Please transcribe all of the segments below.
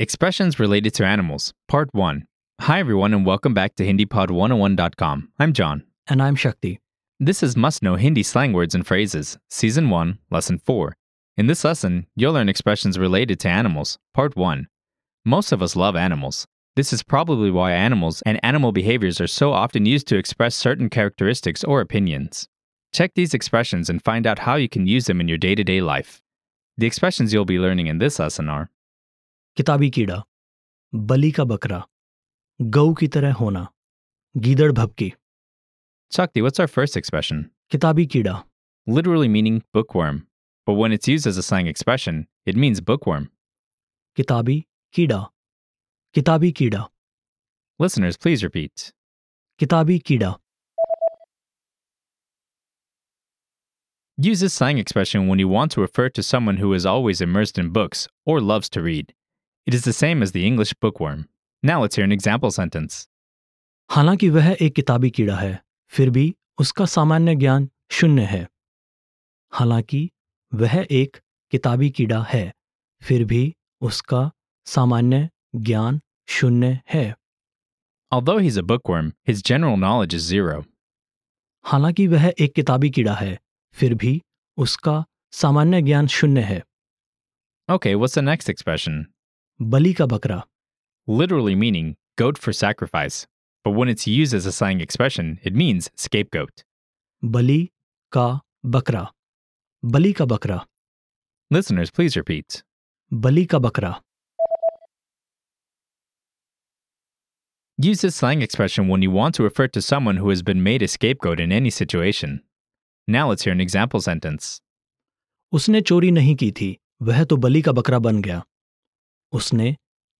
Expressions related to animals, Part 1. Hi everyone and welcome back to HindiPod101.com. I'm John. And I'm Shakti. This is Must Know Hindi Slang Words and Phrases, Season 1, Lesson 4. In this lesson, you'll learn expressions related to animals, Part 1. Most of us love animals. This is probably why animals and animal behaviors are so often used to express certain characteristics or opinions. Check these expressions and find out how you can use them in your day to day life. The expressions you'll be learning in this lesson are किताबी कीड़ा बली का बकरा गऊ की तरह होना गीदड़ भभकी Shakti, what's our first expression? किताबी कीड़ा Literally meaning bookworm. But when it's used as a slang expression, it means bookworm. किताबी कीड़ा किताबी कीड़ा Listeners, please repeat. किताबी कीड़ा Use this slang expression when you want to refer to someone who is always immersed in books or loves to read. It is the same as the English bookworm. Now let's hear an example sentence. हालांकि वह एक किताबी कीड़ा है फिर भी उसका सामान्य ज्ञान शून्य है हालांकि वह एक किताबी कीड़ा है फिर भी उसका सामान्य ज्ञान शून्य है Although he's a bookworm, his general knowledge is zero. हालांकि वह एक किताबी कीड़ा है फिर भी उसका सामान्य ज्ञान शून्य है Okay, what's the next expression? बलि का बकरा Literally meaning goat for sacrifice. But when it's used as a slang expression, it means scapegoat. बलि का बकरा बलि का बकरा Listeners, please repeat. बलि का बकरा Use this slang expression when you want to refer to someone who has been made a scapegoat in any situation. Now let's hear an example sentence. उसने चोरी नहीं की थी वह तो बलि का बकरा बन गया उसने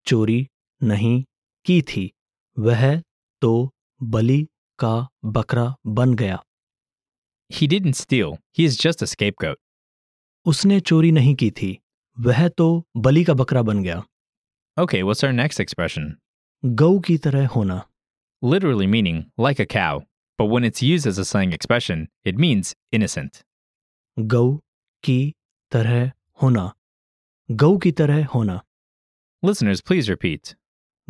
चोरी नहीं की थी वह तो बलि का बकरा बन गया He didn't steal, he is just a scapegoat. उसने चोरी नहीं की थी वह तो बलि का बकरा बन गया Okay, what's our next expression? गऊ की तरह होना Literally meaning like a cow, but when it's used as a slang expression, it means innocent. गऊ की तरह होना गऊ की तरह होना Listeners, please repeat.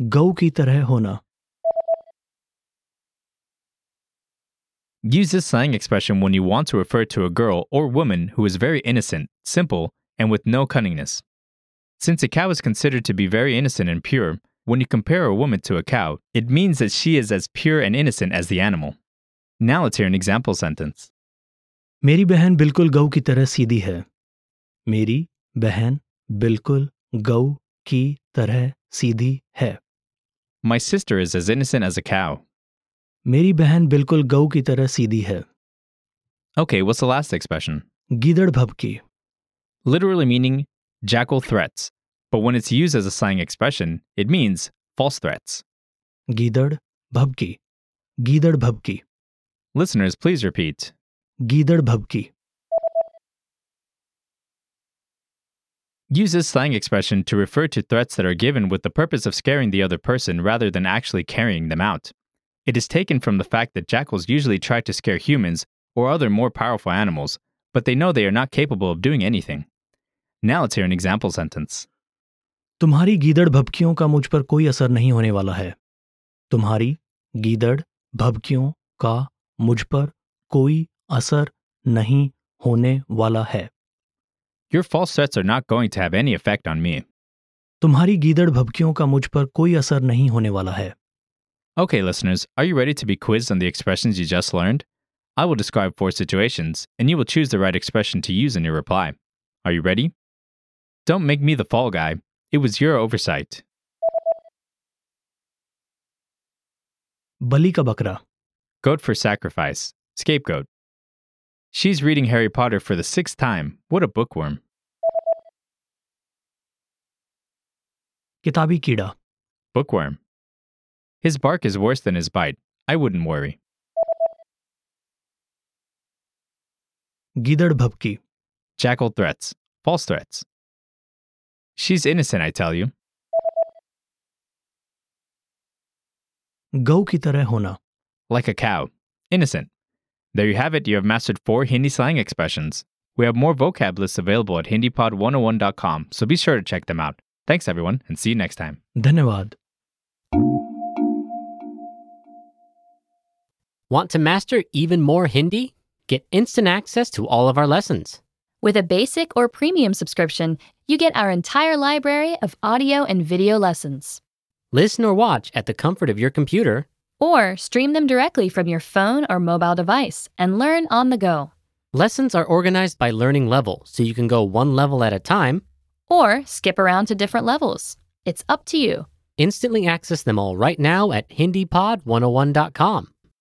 गऊ की तरह होना Use this slang expression when you want to refer to a girl or woman who is very innocent, simple, and with no cunningness. Since a cow is considered to be very innocent and pure, when you compare a woman to a cow, it means that she is as pure and innocent as the animal. Now let's hear an example sentence. मेरी बहन बिल्कुल गऊ की तरह सीधी है मेरी बहन बिल्कुल गऊ की तरह सीधी है My sister is as innocent as a cow. मेरी बहन बिल्कुल गऊ की तरह सीधी है Okay, what's the last expression? गीदड़ भभकी Literally meaning jackal threats, but when it's used as a slang expression, it means false threats. गीदड़ भभकी गीदड़ भभकी Listeners, please repeat. गीदड़ भभकी Use this slang expression to refer to threats that are given with the purpose of scaring the other person rather than actually carrying them out. It is taken from the fact that jackals usually try to scare humans or other more powerful animals, but they know they are not capable of doing anything. Now let's hear an example sentence. तुम्हारी गीदड़ भभकियों का मुझ पर कोई असर नहीं होने वाला है तुम्हारी गीदड़ भभकियों का मुझ पर कोई असर नहीं होने वाला है Your false threats are not going to have any effect on me. तुम्हारी गीदड़ भभकियों का मुझ पर कोई असर नहीं होने वाला है Okay, listeners, are you ready to be quizzed on the expressions you just learned? I will describe four situations, and you will choose the right expression to use in your reply. Are you ready? Don't make me the fall guy. It was your oversight. बलि का बकरा Goat for sacrifice. Scapegoat. She's reading Harry Potter for the sixth time. What a bookworm. Kitabi Kida. Bookworm. His bark is worse than his bite. I wouldn't worry. Gidard Jackal threats. False threats. She's innocent, I tell you. Gau ki tarah hona. Like a cow. Innocent. There you have it, you have mastered four Hindi slang expressions. We have more vocab lists available at HindiPod101.com, so be sure to check them out. Thanks everyone, and see you next time. Dhanyawad. Want to master even more Hindi? Get instant access to all of our lessons. With a basic or premium subscription, you get our entire library of audio and video lessons. Listen or watch at the comfort of your computer or stream them directly from your phone or mobile device and learn on the go. Lessons are organized by learning level, so you can go one level at a time. Or skip around to different levels. It's up to you. Instantly access them all right now at HindiPod101.com.